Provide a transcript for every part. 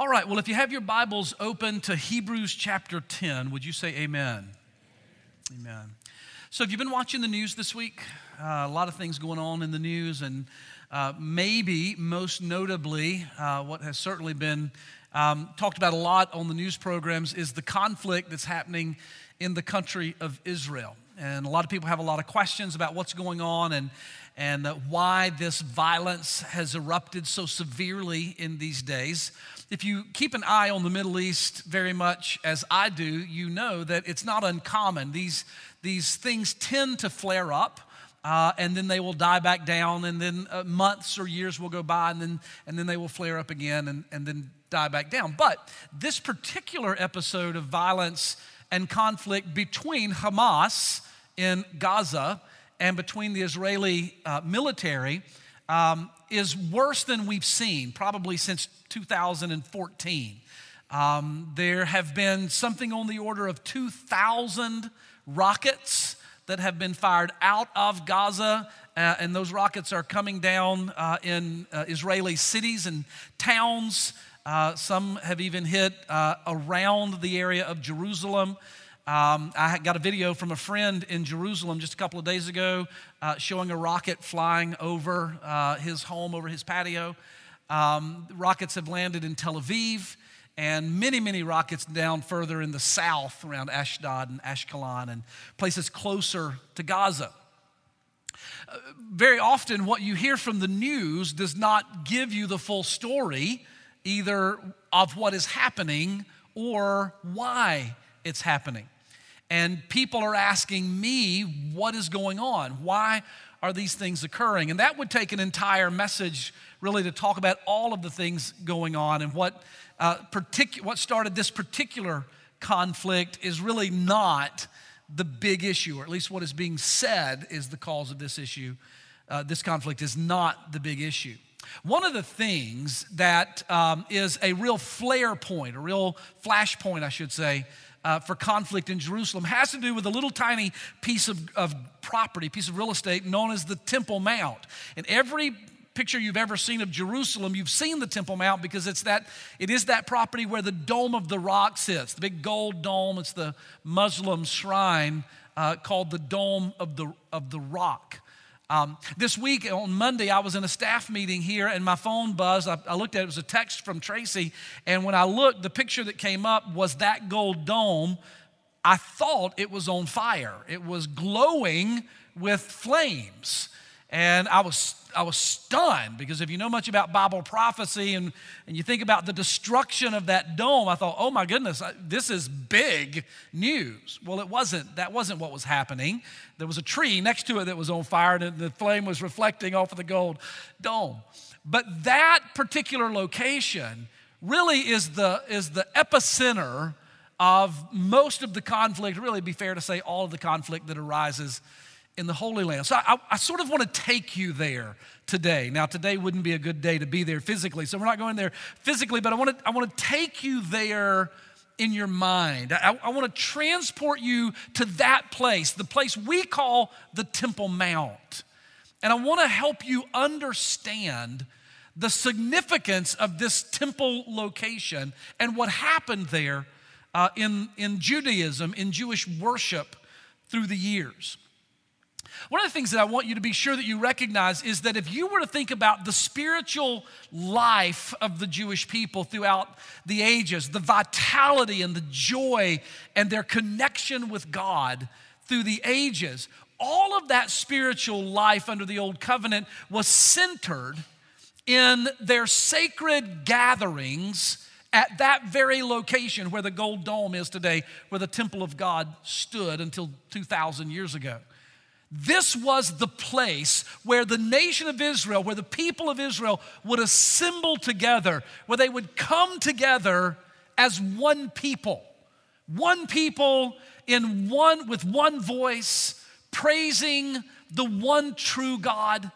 All right, well, if you have your Bibles open to Hebrews chapter 10, would you say amen? Amen. So, if you've been watching the news this week? Uh, a lot of things going on in the news, and uh, maybe most notably, uh, what has certainly been um, talked about a lot on the news programs is the conflict that's happening in the country of Israel. And a lot of people have a lot of questions about what's going on and, and uh, why this violence has erupted so severely in these days. If you keep an eye on the Middle East very much as I do, you know that it's not uncommon. These, these things tend to flare up. Uh, and then they will die back down, and then uh, months or years will go by, and then, and then they will flare up again, and, and then die back down. But this particular episode of violence and conflict between Hamas in Gaza and between the Israeli uh, military um, is worse than we've seen, probably since 2014. Um, there have been something on the order of 2,000 rockets that have been fired out of Gaza, uh, and those rockets are coming down uh, in uh, Israeli cities and towns. Uh, some have even hit uh, around the area of Jerusalem. Um, I got a video from a friend in Jerusalem just a couple of days ago uh, showing a rocket flying over uh, his home, over his patio. Um, rockets have landed in Tel Aviv, and many, many rockets down further in the south around Ashdod and Ashkelon and places closer to Gaza. Uh, very often, what you hear from the news does not give you the full story, either of what is happening or why it's happening. And people are asking me, what is going on? Why are these things occurring? And that would take an entire message really to talk about all of the things going on and what, uh, particu- what started this particular conflict is really not the big issue, or at least what is being said is the cause of this issue. Uh, this conflict is not the big issue. One of the things that um, is a real flare point, a real flash point, I should say, uh, for conflict in Jerusalem has to do with a little tiny piece of, of property, piece of real estate known as the Temple Mount. And every picture you've ever seen of Jerusalem, you've seen the Temple Mount because it's that, it is that property where the Dome of the Rock sits, the big gold dome. It's the Muslim shrine uh, called the Dome of the, of the Rock. Um, this week on Monday, I was in a staff meeting here and my phone buzzed. I, I, looked at it, it was a text from Tracy. And when I looked, the picture that came up was that gold dome. I thought it was on fire, it was glowing with flames. And I was, I was stunned because if you know much about Bible prophecy and, and you think about the destruction of that dome, I thought, oh my goodness, this is big news. Well, it wasn't. That wasn't what was happening. There was a tree next to it that was on fire and the flame was reflecting off of the gold dome. But that particular location really is the, is the epicenter of most of the conflict, really be fair to say all of the conflict that arises in the Holy Land. So I, I, sort of want to take you there today. Now, today wouldn't be a good day to be there physically, so we're not going there physically, but I want to, I want to take you there in your mind. I, I want to transport you to that place, the place we call the Temple Mount. And I want to help you understand the significance of this temple location and what happened there uh, in, in Judaism, in Jewish worship through the years. One of the things that I want you to be sure that you recognize is that if you were to think about the spiritual life of the Jewish people throughout the ages, the vitality and the joy and their connection with God through the ages, all of that spiritual life under the old covenant was centered in their sacred gatherings at that very location where the gold dome is today, where the temple of God stood until 2,000 years ago. This was the place where the nation of Israel, where the people of Israel would assemble together, where they would come together as one people. One people in one with one voice, praising the one true God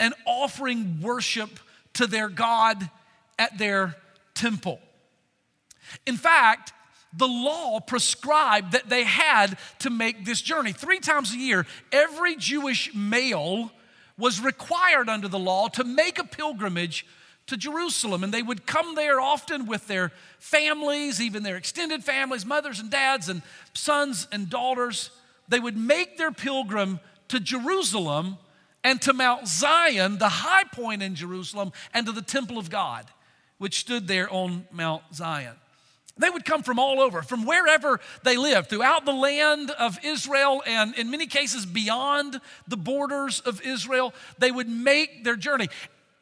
and offering worship to their God at their temple. In fact, the law prescribed that they had to make this journey. Three times a year, every Jewish male was required under the law to make a pilgrimage to Jerusalem. And they would come there often with their families, even their extended families, mothers and dads, and sons and daughters. They would make their pilgrim to Jerusalem and to Mount Zion, the high point in Jerusalem, and to the temple of God, which stood there on Mount Zion. They would come from all over, from wherever they lived, throughout the land of Israel, and in many cases beyond the borders of Israel. They would make their journey.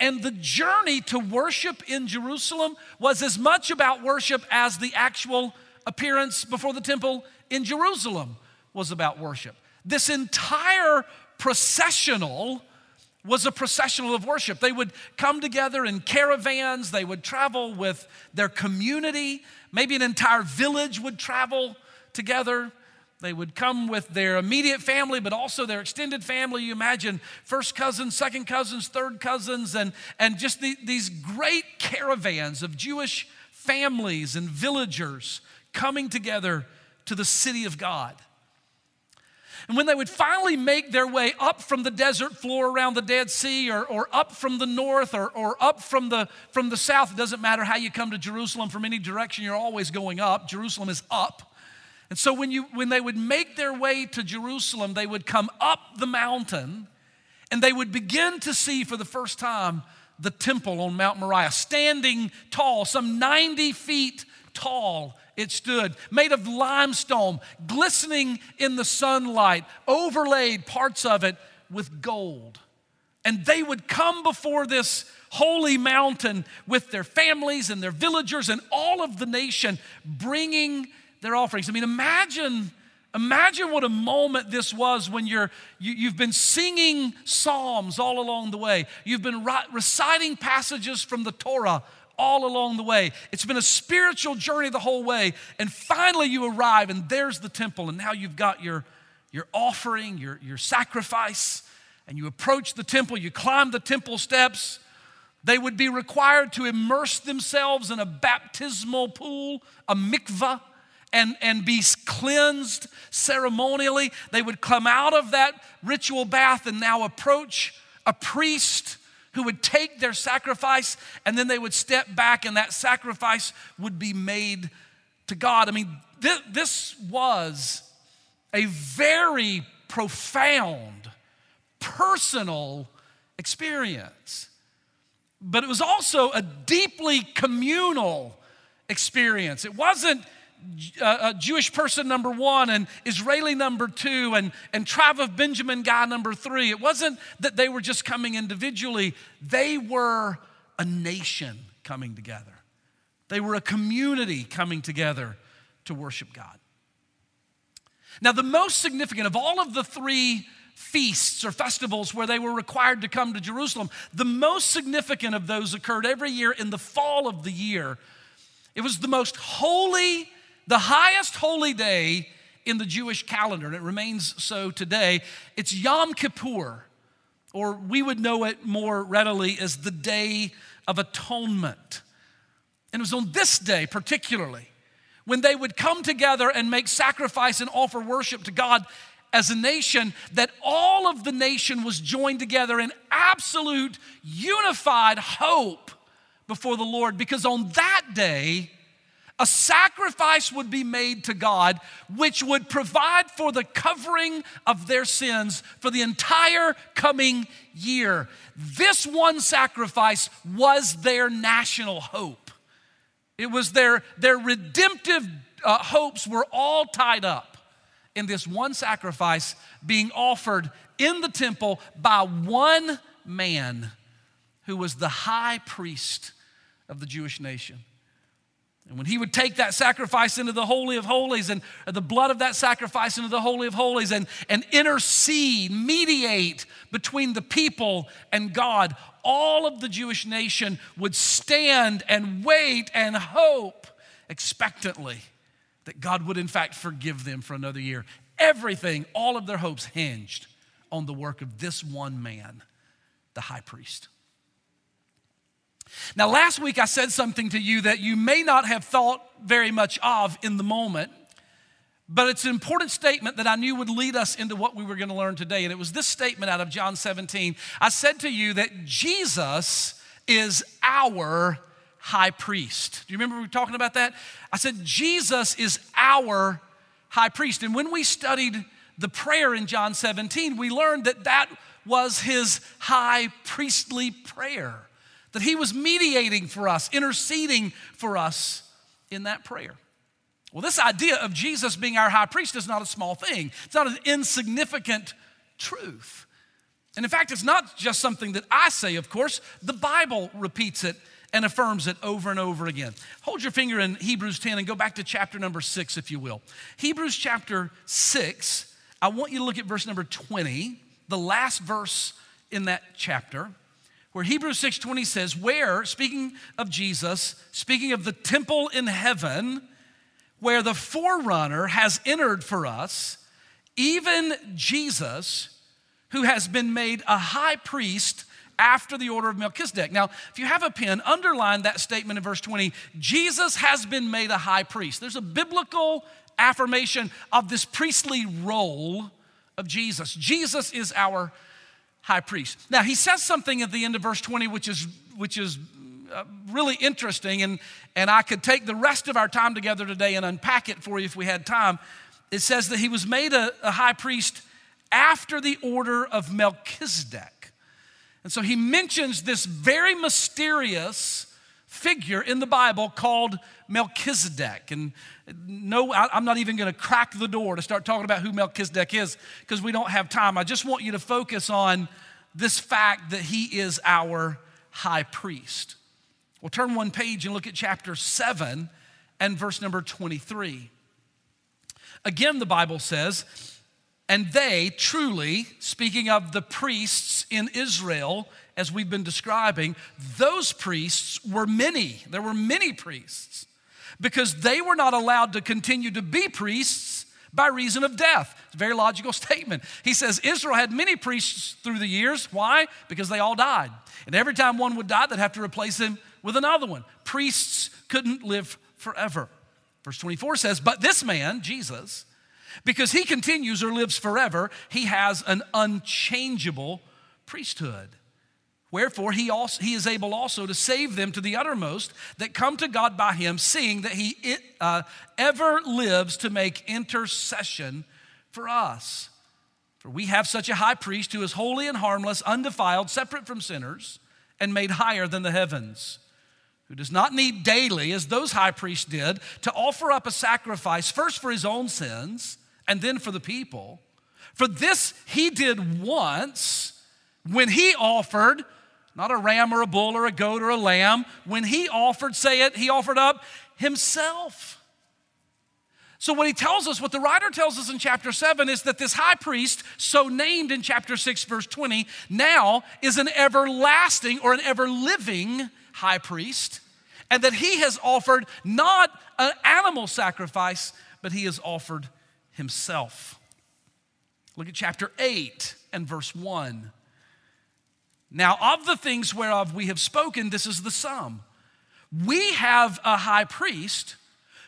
And the journey to worship in Jerusalem was as much about worship as the actual appearance before the temple in Jerusalem was about worship. This entire processional was a processional of worship. They would come together in caravans, they would travel with their community, maybe an entire village would travel together. They would come with their immediate family, but also their extended family. You imagine first cousins, second cousins, third cousins, and, and just the, these great caravans of Jewish families and villagers coming together to the city of God. And when they would finally make their way up from the desert floor around the Dead Sea or, or up from the north or, or up from the, from the south, it doesn't matter how you come to Jerusalem from any direction, you're always going up. Jerusalem is up. And so when, you, when they would make their way to Jerusalem, they would come up the mountain and they would begin to see for the first time the temple on Mount Moriah, standing tall, some 90 feet tall it stood, made of limestone, glistening in the sunlight, overlaid parts of it with gold. And they would come before this holy mountain with their families and their villagers and all of the nation bringing their offerings. I mean, imagine. Imagine what a moment this was when you're, you, have been singing psalms all along the way. You've been reciting passages from the Torah all along the way. It's been a spiritual journey the whole way. And finally, you arrive, and there's the temple. And now you've got your, your offering, your, your sacrifice, and you approach the temple, you climb the temple steps. They would be required to immerse themselves in a baptismal pool, a mikvah. And, and be cleansed ceremonially. They would come out of that ritual bath and now approach a priest who would take their sacrifice and then they would step back and that sacrifice would be made to God. I mean, this, this was a very profound, personal experience. But it was also a deeply communal experience. It wasn't uh, Jewish person number one and Israeli number two and, and tribe of Benjamin guy number three. It wasn't that they were just coming individually, they were a nation coming together. They were a community coming together to worship God. Now, the most significant of all of the three feasts or festivals where they were required to come to Jerusalem, the most significant of those occurred every year in the fall of the year. It was the most holy the highest holy day in the Jewish calendar, and it remains so today, it's Yom Kippur, or we would know it more readily as the Day of Atonement. And it was on this day, particularly, when they would come together and make sacrifice and offer worship to God as a nation, that all of the nation was joined together in absolute unified hope before the Lord. Because on that day, a sacrifice would be made to God, which would provide for the covering of their sins for the entire coming year. This one sacrifice was their national hope. It was their, their redemptive uh, hopes were all tied up in this one sacrifice being offered in the temple by one man who was the high priest of the Jewish nation. And when he would take that sacrifice into the Holy of Holies and the blood of that sacrifice into the Holy of Holies and, and intercede, mediate between the people and God, all of the Jewish nation would stand and wait and hope expectantly that God would, in fact, forgive them for another year. Everything, all of their hopes hinged on the work of this one man, the high priest. Now, last week I said something to you that you may not have thought very much of in the moment, but it's an important statement that I knew would lead us into what we were going to learn today. And it was this statement out of John 17. I said to you that Jesus is our high priest. Do you remember we were talking about that? I said, Jesus is our high priest. And when we studied the prayer in John 17, we learned that that was his high priestly prayer, that he was mediating for us, interceding for us in that prayer. Well, this idea of Jesus being our high priest is not a small thing, it's not an insignificant truth. And in fact, it's not just something that I say, of course, the Bible repeats it and affirms it over and over again. Hold your finger in Hebrews 10 and go back to chapter number 6, if you will. Hebrews chapter 6, I want you to look at verse number 20, the last verse in that chapter where Hebrews 6:20 says, "Where speaking of Jesus, speaking of the temple in heaven, where the forerunner has entered for us, even Jesus, who has been made a high priest after the order of Melchizedek. Now, if you have a pen, underline that statement in verse 20 Jesus has been made a high priest. There's a biblical affirmation of this priestly role of Jesus. Jesus is our high priest. Now, he says something at the end of verse 20 which is which is uh, really interesting and and I could take the rest of our time together today and unpack it for you if we had time. It says that he was made a, a high priest after the order of Melchizedek. And so he mentions this very mysterious figure in the Bible called Melchizedek. And no, I'm not even going to crack the door to start talking about who Melchizedek is because we don't have time. I just want you to focus on this fact that he is our high priest. We'll turn one page and look at chapter 7 and verse number 23. Again, the Bible says, and they truly, speaking of the priests in Israel, as we've been describing, those priests were many. There were many priests because they were not allowed to continue to be priests by reason of death. It's a very logical statement. He says Israel had many priests through the years. Why? Because they all died. And every time one would die, they'd have to replace him with another one. Priests couldn't live forever. Verse 24 says, But this man, Jesus, because he continues or lives forever, he has an unchangeable priesthood. Wherefore, he, also, he is able also to save them to the uttermost that come to God by him, seeing that he it, uh, ever lives to make intercession for us. For we have such a high priest who is holy and harmless, undefiled, separate from sinners, and made higher than the heavens who does not need daily, as those high priests did, to offer up a sacrifice first for his own sins and then for the people. For this he did once when he offered, not a ram or a bull or a goat or a lamb, when he offered, say it, he offered up himself. So, what he tells us, what the writer tells us in chapter 7 is that this high priest, so named in chapter 6, verse 20, now is an everlasting or an ever living high priest, and that he has offered not an animal sacrifice, but he has offered himself. Look at chapter 8 and verse 1. Now, of the things whereof we have spoken, this is the sum. We have a high priest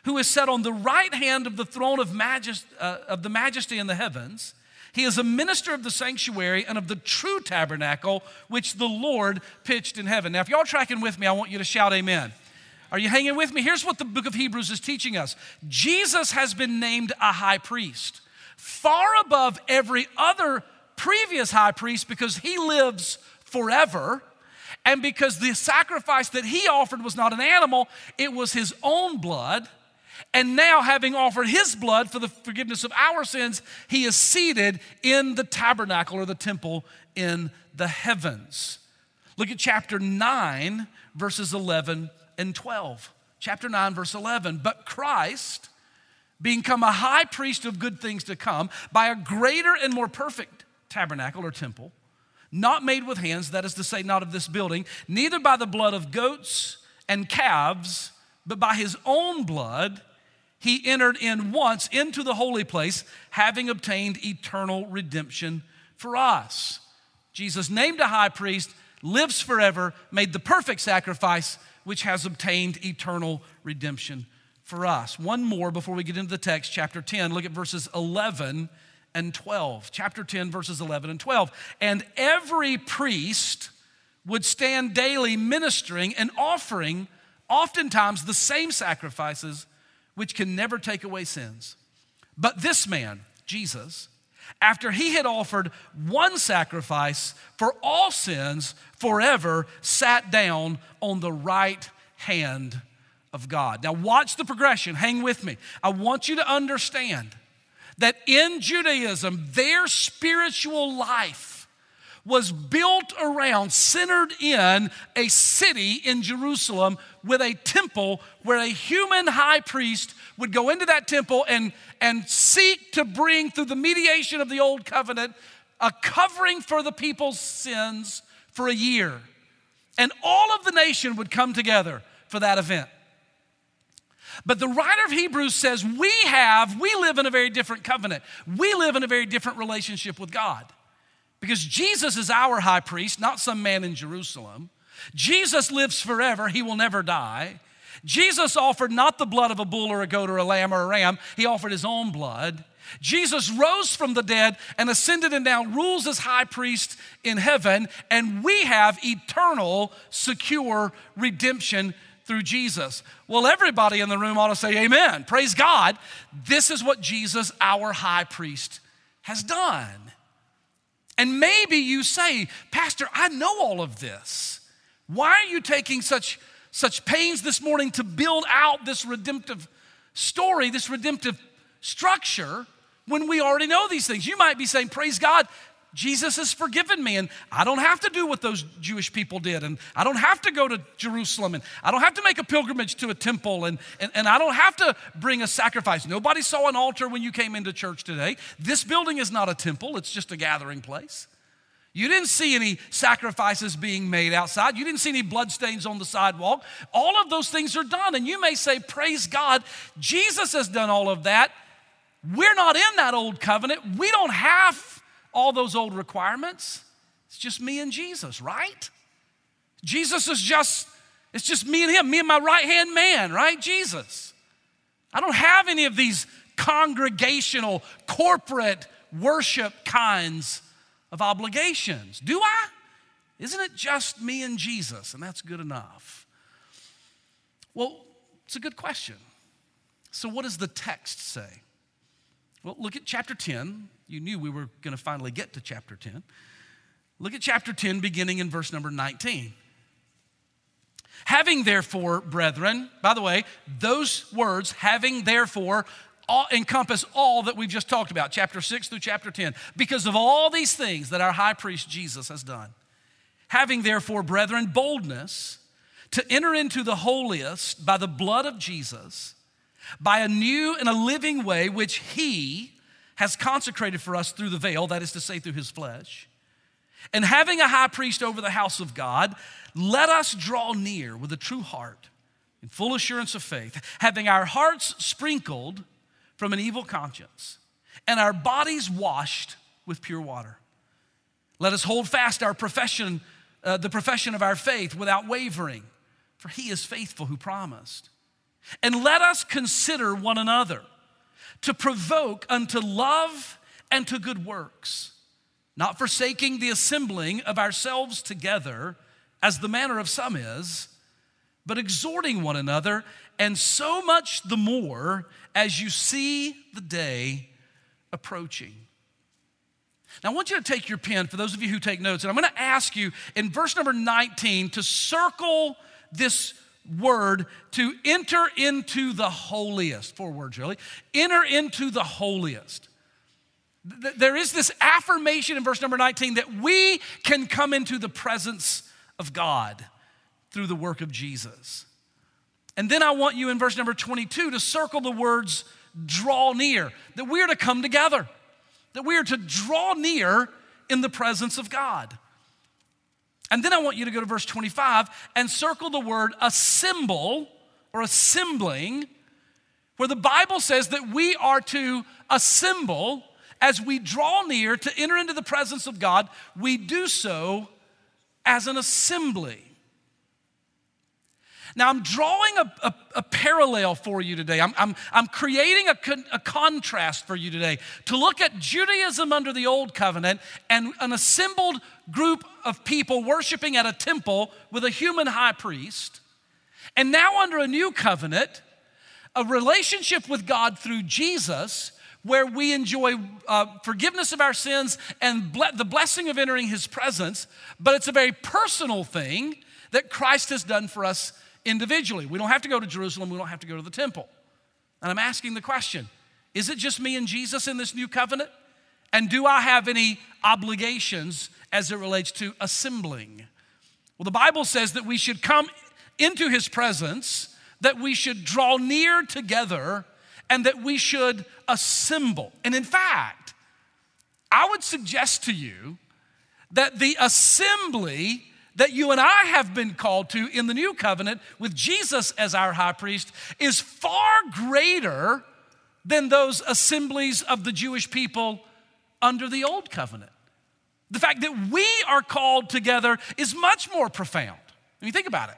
who is set on the right hand of the throne of, majest, uh, of the majesty in the heavens. He is a minister of the sanctuary and of the true tabernacle which the Lord pitched in heaven. Now, if y'all tracking with me, I want you to shout amen. Are you hanging with me? Here's what the book of Hebrews is teaching us Jesus has been named a high priest, far above every other previous high priest because he lives forever. And because the sacrifice that he offered was not an animal, it was his own blood. And now, having offered his blood for the forgiveness of our sins, he is seated in the tabernacle or the temple in the heavens. Look at chapter 9, verses 11 and 12. Chapter 9, verse 11. But Christ, being come a high priest of good things to come, by a greater and more perfect tabernacle or temple, not made with hands, that is to say, not of this building, neither by the blood of goats and calves, but by his own blood, he entered in once into the holy place, having obtained eternal redemption for us. Jesus, named a high priest, lives forever, made the perfect sacrifice which has obtained eternal redemption for us. One more before we get into the text, chapter 10. Look at verses 11 and 12. Chapter 10, verses 11 and 12. And every priest would stand daily ministering and offering oftentimes the same sacrifices which can never take away sins. But this man, Jesus, after he had offered one sacrifice for all sins forever, sat down on the right hand of God. Now, watch the progression. Hang with me. I want you to understand that in Judaism, their spiritual life was built around, centered in a city in Jerusalem with a temple where a human high priest would go into that temple and, and seek to bring, through the mediation of the old covenant, a covering for the people's sins for a year. And all of the nation would come together for that event. But the writer of Hebrews says we have, we live in a very different covenant. We live in a very different relationship with God. Because Jesus is our high priest, not some man in Jerusalem. Jesus lives forever, he will never die. Jesus offered not the blood of a bull or a goat or a lamb or a ram, he offered his own blood. Jesus rose from the dead and ascended and now rules as high priest in heaven, and we have eternal, secure redemption through Jesus. Well, everybody in the room ought to say, Amen. Praise God. This is what Jesus, our high priest, has done. And maybe you say, Pastor, I know all of this. Why are you taking such, such pains this morning to build out this redemptive story, this redemptive structure, when we already know these things? You might be saying, Praise God, Jesus has forgiven me, and I don't have to do what those Jewish people did, and I don't have to go to Jerusalem, and I don't have to make a pilgrimage to a temple, and, and, and I don't have to bring a sacrifice. Nobody saw an altar when you came into church today. This building is not a temple, it's just a gathering place. You didn't see any sacrifices being made outside. You didn't see any bloodstains on the sidewalk. All of those things are done. And you may say, Praise God, Jesus has done all of that. We're not in that old covenant. We don't have all those old requirements. It's just me and Jesus, right? Jesus is just, it's just me and him, me and my right hand man, right? Jesus. I don't have any of these congregational, corporate worship kinds of obligations, do I? Isn't it just me and Jesus? And that's good enough. Well, it's a good question. So, what does the text say? Well, look at chapter 10. You knew we were going to finally get to chapter 10. Look at chapter 10, beginning in verse number 19. Having therefore, brethren, by the way, those words, having therefore, all, encompass all that we've just talked about, chapter 6 through chapter 10, because of all these things that our high priest Jesus has done. Having therefore, brethren, boldness to enter into the holiest by the blood of Jesus by a new and a living way which he has consecrated for us through the veil, that is to say, through his flesh. And having a high priest over the house of God, let us draw near with a true heart in full assurance of faith, having our hearts sprinkled from an evil conscience and our bodies washed with pure water. Let us hold fast our profession, uh, the profession of our faith without wavering, for he is faithful who promised. And let us consider one another to provoke unto love and to good works, not forsaking the assembling of ourselves together, as the manner of some is, but exhorting one another, and so much the more as you see the day approaching. Now, I want you to take your pen, for those of you who take notes, and I'm going to ask you in verse number 19 to circle this word to enter into the holiest. Four words, really. Enter into the holiest. There is this affirmation in verse number 19 that we can come into the presence of God through the work of Jesus. And then I want you in verse number 22 to circle the words draw near, that we are to come together, that we are to draw near in the presence of God. And then I want you to go to verse 25 and circle the word assemble or assembling, where the Bible says that we are to assemble as we draw near to enter into the presence of God. We do so as an assembly. Now, I'm drawing a, a, a parallel for you today. I'm, I'm, I'm creating a, con, a contrast for you today to look at Judaism under the Old Covenant and an assembled group of people worshiping at a temple with a human high priest. And now, under a new covenant, a relationship with God through Jesus where we enjoy uh, forgiveness of our sins and ble- the blessing of entering his presence, but it's a very personal thing that Christ has done for us individually. We don't have to go to Jerusalem, we don't have to go to the temple. And I'm asking the question is it just me and Jesus in this new covenant? And do I have any obligations as it relates to assembling? Well, the Bible says that we should come into his presence, that we should draw near together, and that we should assemble. And in fact, I would suggest to you that the assembly that you and I have been called to in the new covenant with Jesus as our high priest is far greater than those assemblies of the Jewish people under the old covenant. The fact that we are called together is much more profound. I mean, think about it.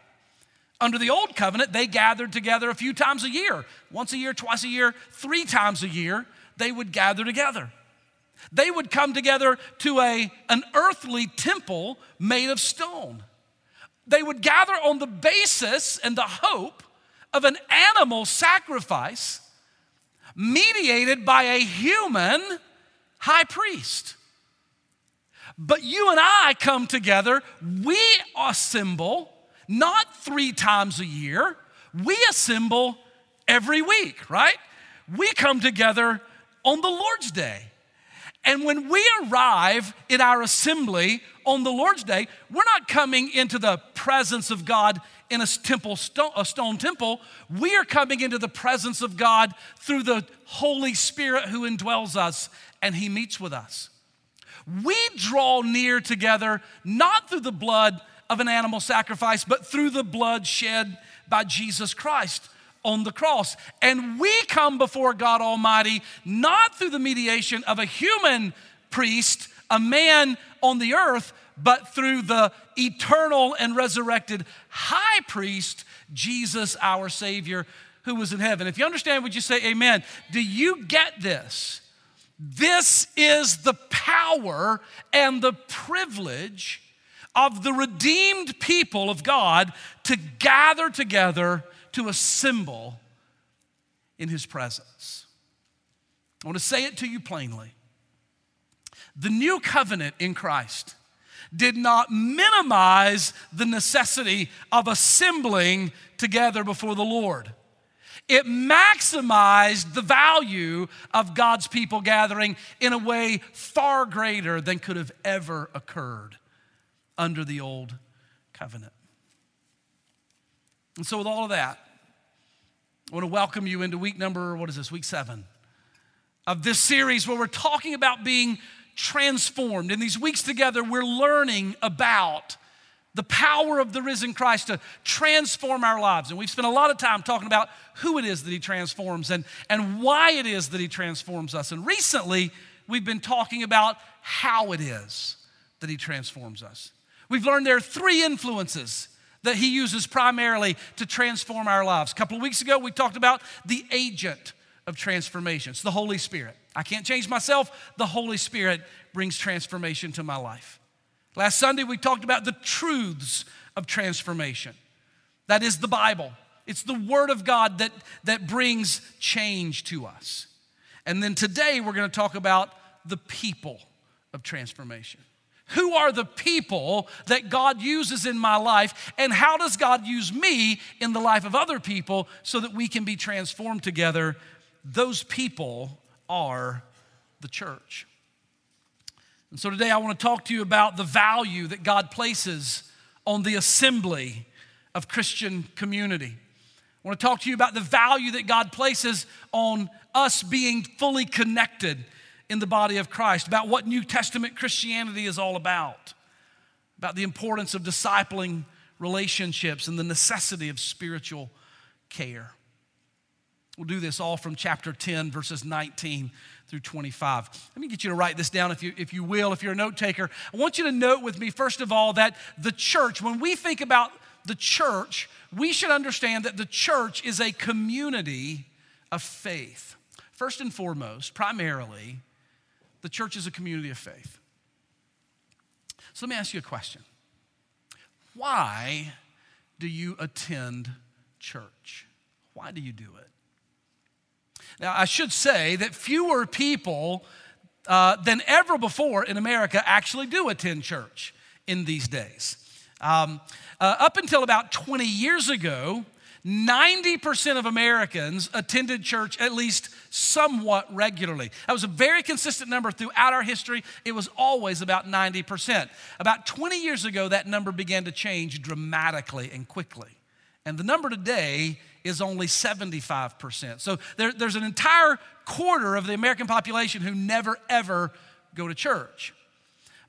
Under the old covenant, they gathered together a few times a year once a year, twice a year, three times a year, they would gather together. They would come together to a, an earthly temple made of stone. They would gather on the basis and the hope of an animal sacrifice mediated by a human high priest. But you and I come together, we assemble not three times a year, we assemble every week, right? We come together on the Lord's Day. And when we arrive in our assembly on the Lord's Day, we're not coming into the presence of God in a temple, a stone temple. We are coming into the presence of God through the Holy Spirit who indwells us and He meets with us. We draw near together not through the blood of an animal sacrifice, but through the blood shed by Jesus Christ on the cross. And we come before God Almighty not through the mediation of a human priest, a man on the earth, but through the eternal and resurrected high priest, Jesus our Savior, who was in heaven. If you understand, would you say amen? Do you get this? This is the power and the privilege of the redeemed people of God to gather together to assemble in his presence. I want to say it to you plainly. The new covenant in Christ did not minimize the necessity of assembling together before the Lord. It maximized the value of God's people gathering in a way far greater than could have ever occurred under the old covenant. And so, with all of that, I want to welcome you into week number, what is this, week seven of this series where we're talking about being transformed. In these weeks together, we're learning about the power of the risen Christ to transform our lives. And we've spent a lot of time talking about who it is that He transforms and, and why it is that He transforms us. And recently, we've been talking about how it is that He transforms us. We've learned there are three influences that he uses primarily to transform our lives. A couple of weeks ago, we talked about the agent of transformation. It's the Holy Spirit. I can't change myself, the Holy Spirit brings transformation to my life. Last Sunday, we talked about the truths of transformation. That is the Bible. It's the Word of God that, that brings change to us. And then today, we're going to talk about the people of transformation. Who are the people that God uses in my life? And how does God use me in the life of other people so that we can be transformed together? Those people are the church. And so today I want to talk to you about the value that God places on the assembly of Christian community. I want to talk to you about the value that God places on us being fully connected in the body of Christ, about what New Testament Christianity is all about, about the importance of discipling relationships and the necessity of spiritual care. We'll do this all from chapter 10, verses 19 through 25. Let me get you to write this down if you, if you will, if you're a note taker. I want you to note with me, first of all, that the church, when we think about the church, we should understand that the church is a community of faith. First and foremost, primarily, the church is a community of faith. So let me ask you a question Why do you attend church? Why do you do it? Now, I should say that fewer people uh, than ever before in America actually do attend church in these days. Um, uh, up until about 20 years ago, 90% of Americans attended church at least somewhat regularly. That was a very consistent number throughout our history. It was always about 90%. About 20 years ago, that number began to change dramatically and quickly. And the number today is only 75%. So there, there's an entire quarter of the American population who never, ever go to church.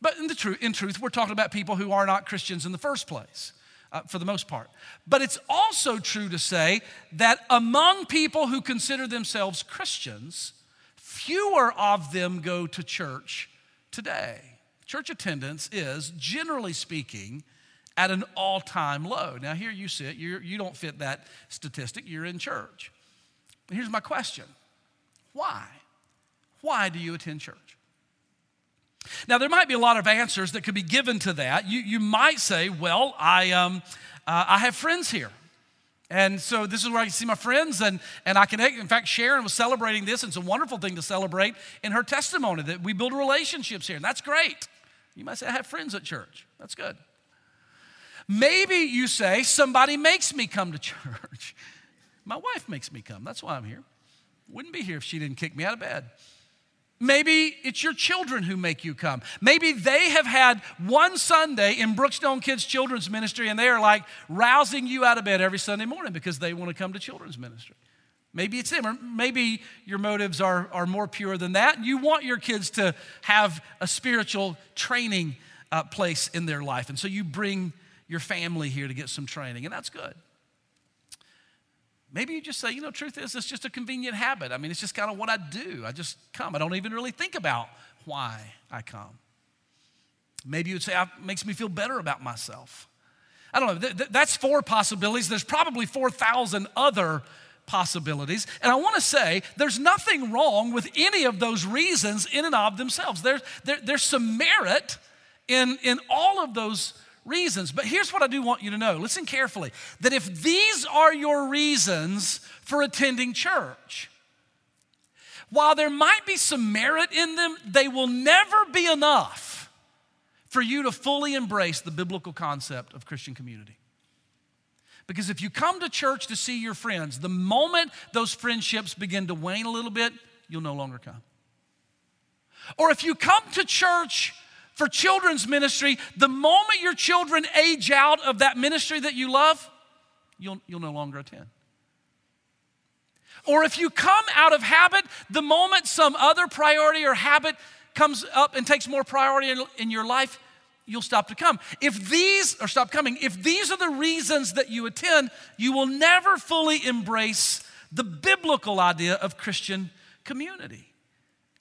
But in, the tr- in truth, we're talking about people who are not Christians in the first place. Uh, for the most part. But it's also true to say that among people who consider themselves Christians, fewer of them go to church today. Church attendance is, generally speaking, at an all time low. Now, here you sit, you're, you do not fit that statistic, you're in church. Here's my question Why? Why do you attend church? Now, there might be a lot of answers that could be given to that. You, you might say, well, I, um, uh, I have friends here. And so this is where I see my friends, and, and I can, in fact, Sharon was celebrating this, and it's a wonderful thing to celebrate in her testimony that we build relationships here, and that's great. You might say, I have friends at church. That's good. Maybe you say, somebody makes me come to church. My wife makes me come. That's why I'm here. Wouldn't be here if she didn't kick me out of bed. Maybe it's your children who make you come. Maybe they have had one Sunday in Brookstone Kids Children's Ministry and they are like rousing you out of bed every Sunday morning because they want to come to children's ministry. Maybe it's them, or maybe your motives are, are more pure than that. You want your kids to have a spiritual training uh, place in their life. And so you bring your family here to get some training, and that's good. Maybe you just say, you know, truth is, it's just a convenient habit. I mean, it's just kind of what I do. I just come. I don't even really think about why I come. Maybe you'd say, it makes me feel better about myself. I don't know. That's four possibilities. There's probably 4,000 other possibilities. And I want to say there's nothing wrong with any of those reasons in and of themselves. There's, there, there's some merit in, in all of those reasons. But here's what I do want you to know listen carefully that if these are your reasons for attending church, while there might be some merit in them, they will never be enough for you to fully embrace the biblical concept of Christian community. Because if you come to church to see your friends, the moment those friendships begin to wane a little bit, you'll no longer come. Or if you come to church for children's ministry, the moment your children age out of that ministry that you love, you'll, you'll no longer attend. Or if you come out of habit, the moment some other priority or habit comes up and takes more priority in, in your life, you'll stop to come. If these, or stop coming, if these are the reasons that you attend, you will never fully embrace the biblical idea of Christian community.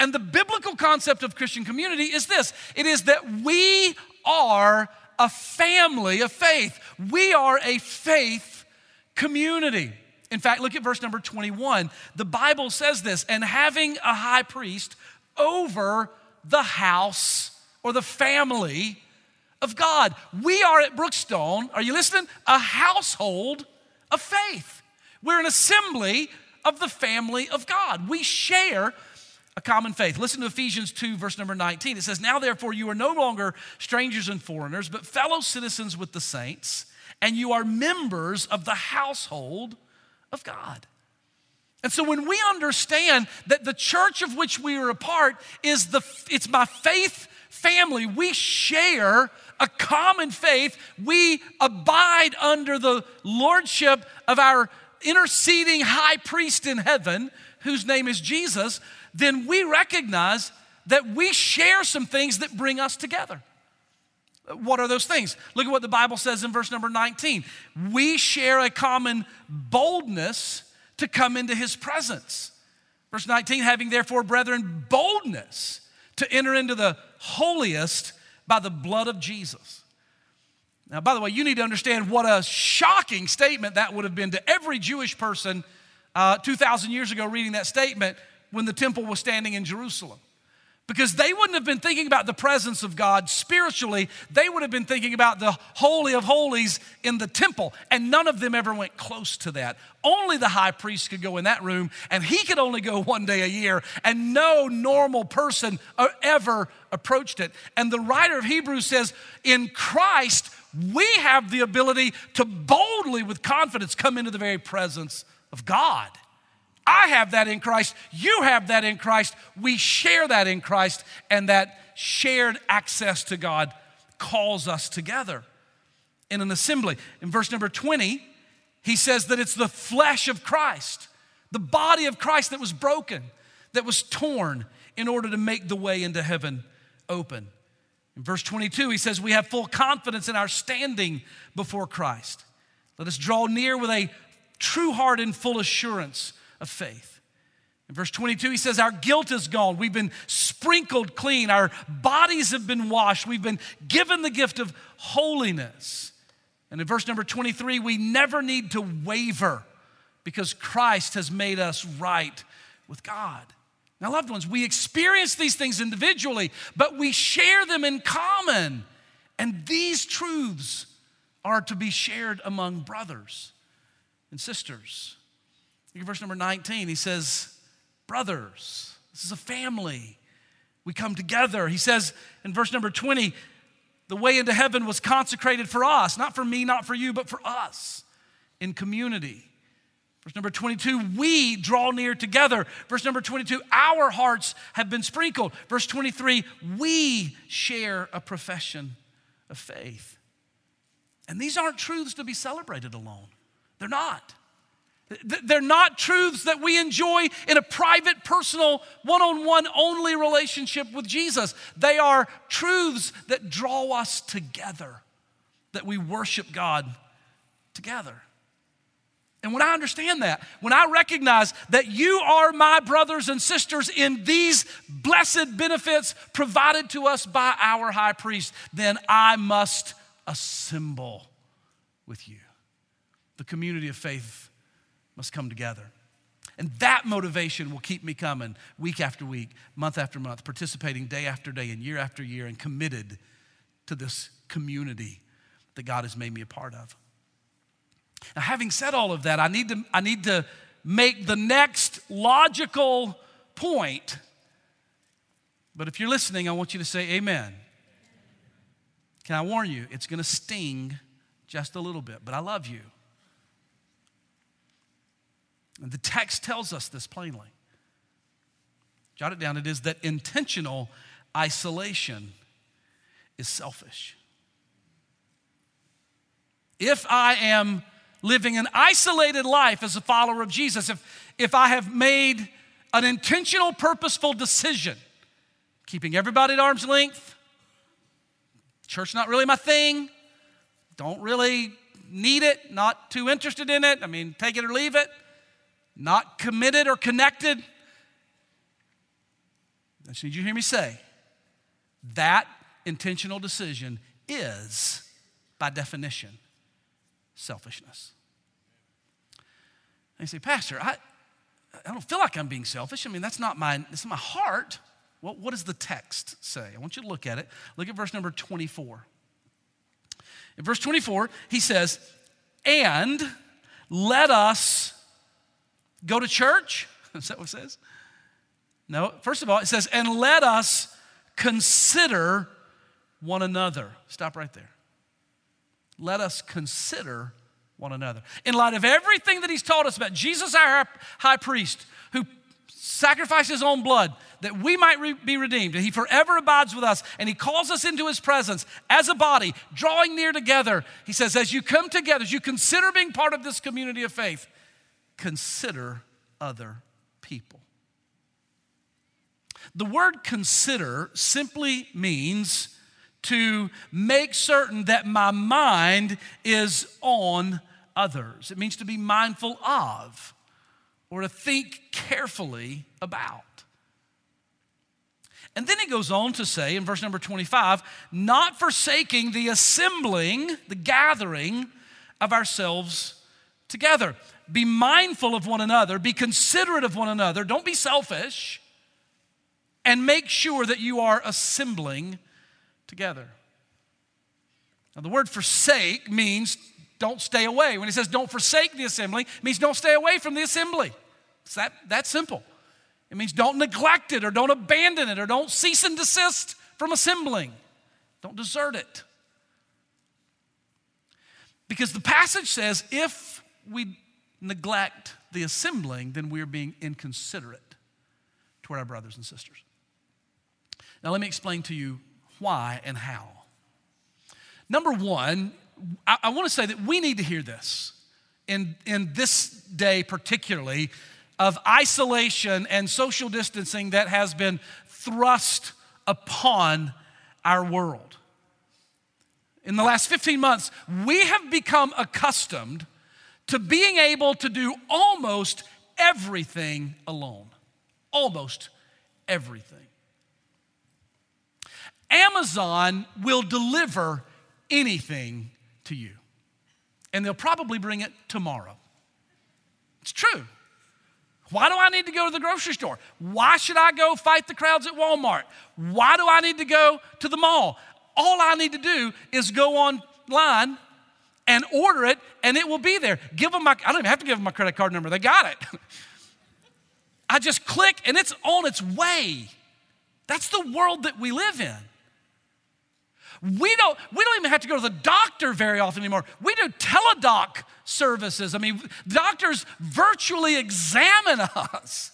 And the biblical concept of Christian community is this it is that we are a family of faith, we are a faith community. In fact, look at verse number 21. The Bible says this, and having a high priest over the house or the family of God. We are at Brookstone, are you listening? A household of faith. We're an assembly of the family of God. We share a common faith. Listen to Ephesians 2, verse number 19. It says, Now therefore you are no longer strangers and foreigners, but fellow citizens with the saints, and you are members of the household of God. And so when we understand that the church of which we are a part is the it's my faith family, we share a common faith. We abide under the lordship of our interceding high priest in heaven, whose name is Jesus then we recognize that we share some things that bring us together. What are those things? Look at what the Bible says in verse number 19. We share a common boldness to come into his presence. Verse 19, having therefore, brethren, boldness to enter into the holiest by the blood of Jesus. Now, by the way, you need to understand what a shocking statement that would have been to every Jewish person uh, 2,000 years ago reading that statement when the temple was standing in Jerusalem. Because they wouldn't have been thinking about the presence of God spiritually, they would have been thinking about the Holy of Holies in the temple. And none of them ever went close to that. Only the high priest could go in that room, and he could only go one day a year, and no normal person uh, ever approached it. And the writer of Hebrews says, In Christ, we have the ability to boldly, with confidence, come into the very presence of God. I have that in Christ. You have that in Christ. We share that in Christ, and that shared access to God calls us together in an assembly. In verse number 20, he says that it's the flesh of Christ, the body of Christ that was broken, that was torn in order to make the way into heaven open. In verse 22, he says, We have full confidence in our standing before Christ. Let us draw near with a true heart and full assurance of faith. In verse 22, he says, Our guilt is gone. We've been sprinkled clean. Our bodies have been washed. We've been given the gift of holiness. And in verse number 23, we never need to waver because Christ has made us right with God. Now, loved ones, we experience these things individually, but we share them in common. And these truths are to be shared among brothers and sisters. Look at verse number 19. He says, Brothers, this is a family. We come together. He says in verse number 20, the way into heaven was consecrated for us, not for me, not for you, but for us in community. Verse number 22, we draw near together. Verse number 22, our hearts have been sprinkled. Verse 23, we share a profession of faith. And these aren't truths to be celebrated alone. They're not. They're not truths that we enjoy in a private, personal, one on one only relationship with Jesus. They are truths that draw us together, that we worship God together. And when I understand that, when I recognize that you are my brothers and sisters in these blessed benefits provided to us by our high priest, then I must assemble with you. The community of faith must come together. And that motivation will keep me coming week after week, month after month, participating day after day and year after year, and committed to this community that God has made me a part of. Now, having said all of that, I need to, I need to make the next logical point. But if you're listening, I want you to say amen. Can I warn you? It's going to sting just a little bit, but I love you. And the text tells us this plainly. Jot it down. It is that intentional isolation is selfish. If I am living an isolated life as a follower of Jesus, if, if I have made an intentional, purposeful decision, keeping everybody at arm's length, church not really my thing, don't really need it, not too interested in it, I mean, take it or leave it not committed or connected. I need you hear me say that intentional decision is, by definition, selfishness. And you say, Pastor, I, I don't feel like I'm being selfish. I mean, that's not my, that's not my heart. Well, what does the text say? I want you to look at it. Look at verse number 24. In verse 24, he says, And let us Go to church? Is that what it says? No. First of all, it says, and let us consider one another. Stop right there. Let us consider one another. In light of everything that he's taught us about Jesus, our high priest, who sacrificed his own blood that we might re- be redeemed, and he forever abides with us, and he calls us into his presence as a body, drawing near together. He says, as you come together, as you consider being part of this community of faith, consider other people. The word consider simply means to make certain that my mind is on others. It means to be mindful of or to think carefully about. And then he goes on to say in verse number 25, not forsaking the assembling, the gathering of ourselves together. Be mindful of one another, be considerate of one another, don't be selfish, and make sure that you are assembling together. Now, the word forsake means don't stay away. When he says don't forsake the assembly, it means don't stay away from the assembly. It's that, that simple. It means don't neglect it or don't abandon it or don't cease and desist from assembling. Don't desert it. Because the passage says if we neglect the assembling, then we're being inconsiderate toward our brothers and sisters. Now, let me explain to you why and how. Number one, I, I want to say that we need to hear this in, in this day, particularly of isolation and social distancing that has been thrust upon our world. In the last 15 months, we have become accustomed to being able to do almost everything alone. Almost everything. Amazon will deliver anything to you, and they'll probably bring it tomorrow. It's true. Why do I need to go to the grocery store? Why should I go fight the crowds at Walmart? Why do I need to go to the mall? All I need to do is go online and order it, and it will be there. Give them my, I don't even have to give them my credit card number, they got it. I just click and it's on its way. That's the world that we live in. We don't, we don't even have to go to the doctor very often anymore. We do teledoc services. I mean, doctors virtually examine us.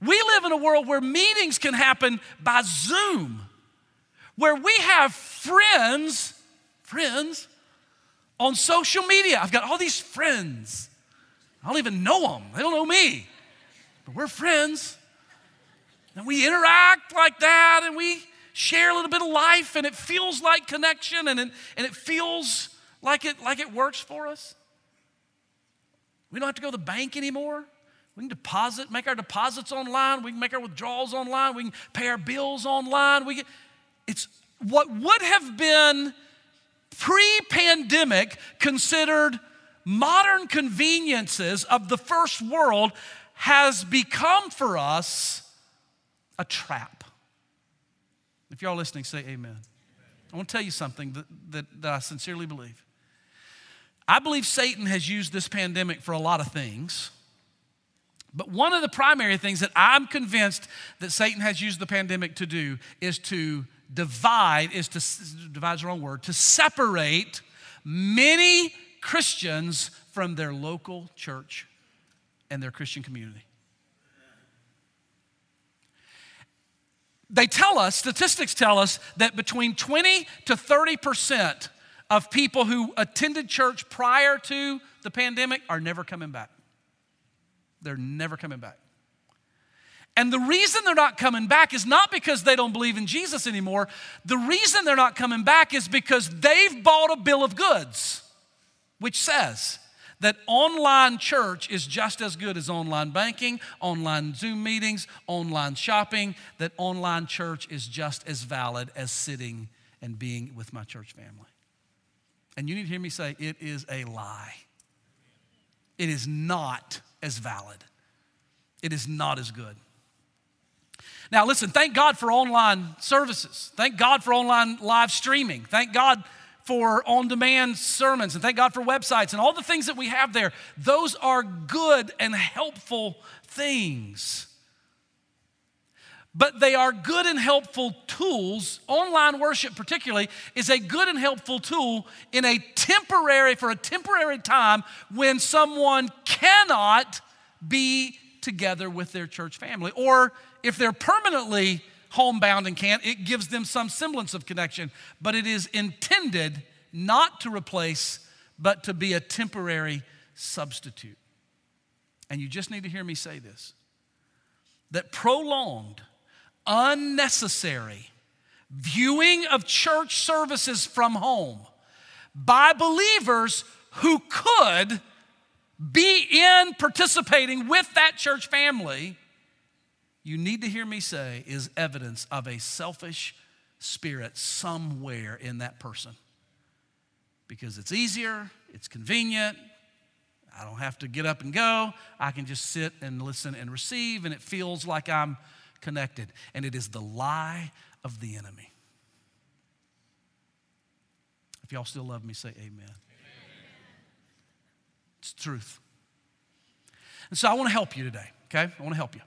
We live in a world where meetings can happen by Zoom, where we have friends, friends, on social media. I've got all these friends. I don't even know them, they don't know me, but we're friends. And we interact like that and we share a little bit of life and it feels like connection and it, and it feels like it, like it works for us. We don't have to go to the bank anymore. We can deposit, make our deposits online. We can make our withdrawals online. We can pay our bills online. We can, it's what would have been pre pandemic considered modern conveniences of the first world has become for us a trap. If y'all listening, say amen. I want to tell you something that, that, that I sincerely believe. I believe Satan has used this pandemic for a lot of things. But one of the primary things that I'm convinced that Satan has used the pandemic to do is to divide, is to, divide is the wrong word, to separate many Christians from their local church and their Christian community. They tell us, statistics tell us, that between 20 to 30% of people who attended church prior to the pandemic are never coming back. They're never coming back. And the reason they're not coming back is not because they don't believe in Jesus anymore. The reason they're not coming back is because they've bought a bill of goods, which says, that online church is just as good as online banking, online Zoom meetings, online shopping, that online church is just as valid as sitting and being with my church family. And you need to hear me say, it is a lie. It is not as valid, it is not as good. Now, listen, thank God for online services. Thank God for online live streaming. Thank God for on demand sermons and thank God for websites and all the things that we have there. Those are good and helpful things. But they are good and helpful tools. Online worship, particularly, is a good and helpful tool in a temporary, for a temporary time when someone cannot be together with their church family. Or if they're permanently homebound and can't, it gives them some semblance of connection. But it is intended not to replace, but to be a temporary substitute. And you just need to hear me say this that prolonged, unnecessary viewing of church services from home by believers who could be in participating with that church family you need to hear me say is evidence of a selfish spirit somewhere in that person. Because it's easier, it's convenient, I don't have to get up and go. I can just sit and listen and receive, and it feels like I'm connected. And it is the lie of the enemy. If y'all still love me, say amen. amen. It's truth. And so I want to help you today, okay? I want to help you.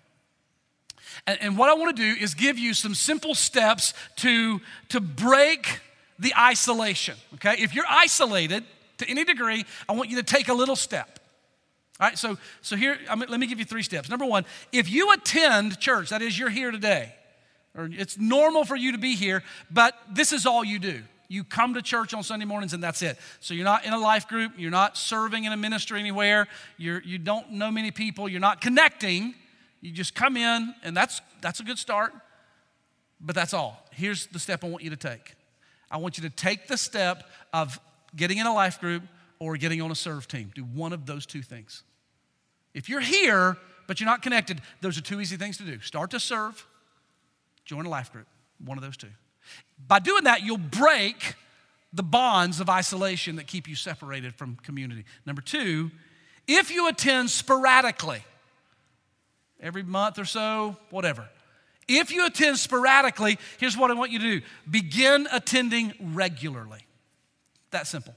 And, and what I want to do is give you some simple steps to, to break the isolation, okay? If you're isolated to any degree, I want you to take a little step. All right, so, so here, I mean, let me give you three steps. Number one, if you attend church, that is, you're here today, or it's normal for you to be here, but this is all you do. You come to church on Sunday mornings and that's it. So you're not in a life group, you're not serving in a ministry anywhere, you're, you don't know many people, you're not connecting. You just come in, and that's, that's a good start, but that's all. Here's the step I want you to take I want you to take the step of getting in a life group or getting on a serve team. Do one of those two things. If you're here, but you're not connected, those are two easy things to do. Start to serve, join a life group, one of those two. By doing that, you'll break the bonds of isolation that keep you separated from community. Number two, if you attend sporadically, every month or so, whatever. If you attend sporadically, here's what I want you to do begin attending regularly. That simple.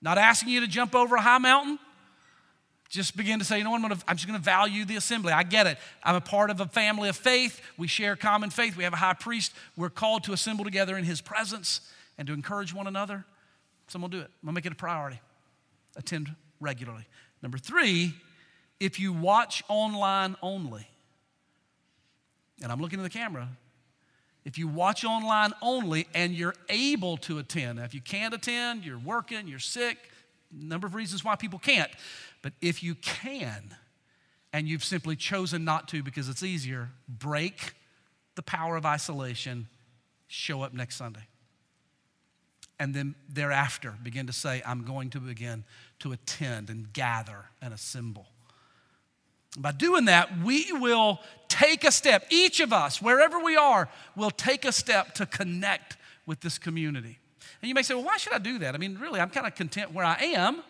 Not asking you to jump over a high mountain. Just begin to say, you know what, I'm, gonna, I'm just going to value the assembly. I get it. I'm a part of a family of faith. We share common faith. We have a high priest. We're called to assemble together in his presence and to encourage one another. So I'm going to do it. I'm going to make it a priority. Attend regularly. Number three, if you watch online only, and I'm looking at the camera, if you watch online only and you're able to attend, now if you can't attend, you're working, you're sick, number of reasons why people can't. But if you can, and you've simply chosen not to because it's easier, break the power of isolation, show up next Sunday. And then thereafter, begin to say, I'm going to begin to attend and gather and assemble. By doing that, we will take a step. Each of us, wherever we are, will take a step to connect with this community. And you may say, well, why should I do that? I mean, really, I'm kind of content where I am.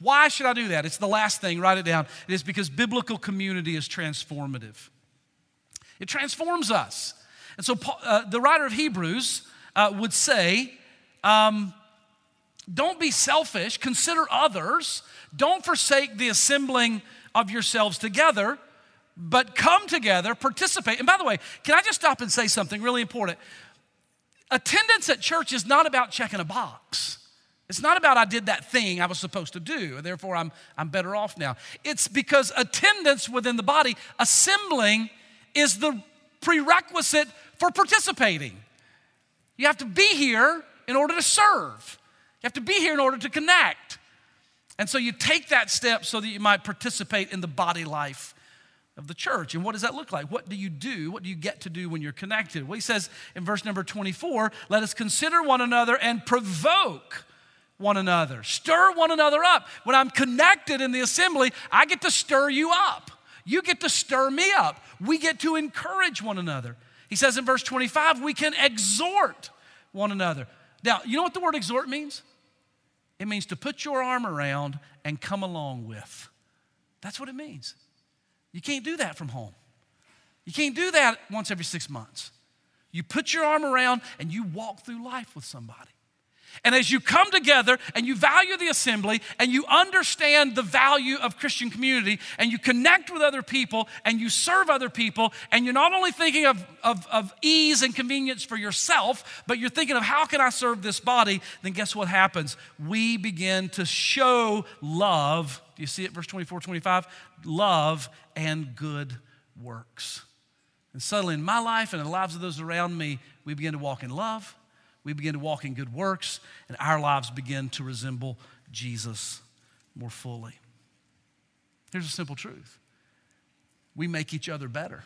Why should I do that? It's the last thing, write it down. It is because biblical community is transformative, it transforms us. And so, uh, the writer of Hebrews uh, would say, um, don't be selfish, consider others, don't forsake the assembling of yourselves together, but come together, participate. And by the way, can I just stop and say something really important? Attendance at church is not about checking a box. It's not about I did that thing I was supposed to do, and therefore I'm, I'm better off now. It's because attendance within the body, assembling, is the prerequisite for participating. You have to be here in order to serve, you have to be here in order to connect. And so you take that step so that you might participate in the body life of the church. And what does that look like? What do you do? What do you get to do when you're connected? Well, he says in verse number 24, let us consider one another and provoke one another, stir one another up. When I'm connected in the assembly, I get to stir you up. You get to stir me up. We get to encourage one another. He says in verse 25, we can exhort one another. Now, you know what the word exhort means? It means to put your arm around and come along with. That's what it means. You can't do that from home. You can't do that once every six months. You put your arm around and you walk through life with somebody. And as you come together and you value the assembly and you understand the value of Christian community and you connect with other people and you serve other people and you're not only thinking of, of, of, ease and convenience for yourself, but you're thinking of how can I serve this body, then guess what happens? We begin to show love. Do you see it, verse 24, 25? Love and good works. And suddenly in my life and in the lives of those around me, we begin to walk in love we begin to walk in good works, and our lives begin to resemble Jesus more fully. Here's a simple truth we make each other better,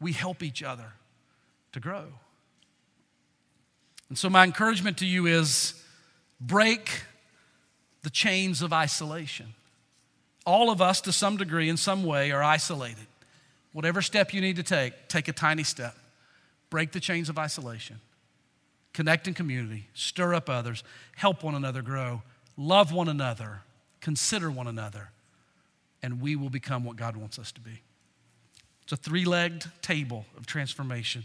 we help each other to grow. And so, my encouragement to you is break the chains of isolation. All of us, to some degree, in some way, are isolated. Whatever step you need to take, take a tiny step. Break the chains of isolation. Connect in community. Stir up others. Help one another grow. Love one another. Consider one another. And we will become what God wants us to be. It's a three legged table of transformation.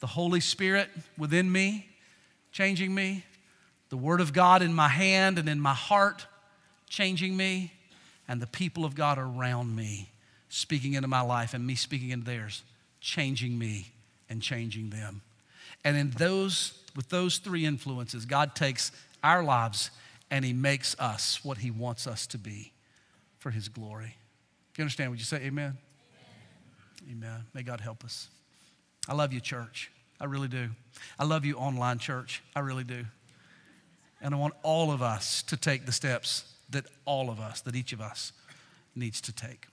The Holy Spirit within me, changing me. The Word of God in my hand and in my heart, changing me. And the people of God around me, speaking into my life and me speaking into theirs, changing me and changing them. And in those, with those three influences, God takes our lives and He makes us what He wants us to be for His glory. You understand, would you say amen? Amen. amen. May God help us. I love you, church. I really do. I love you, online church. I really do. And I want all of us to take the steps that all of us, that each of us needs to take.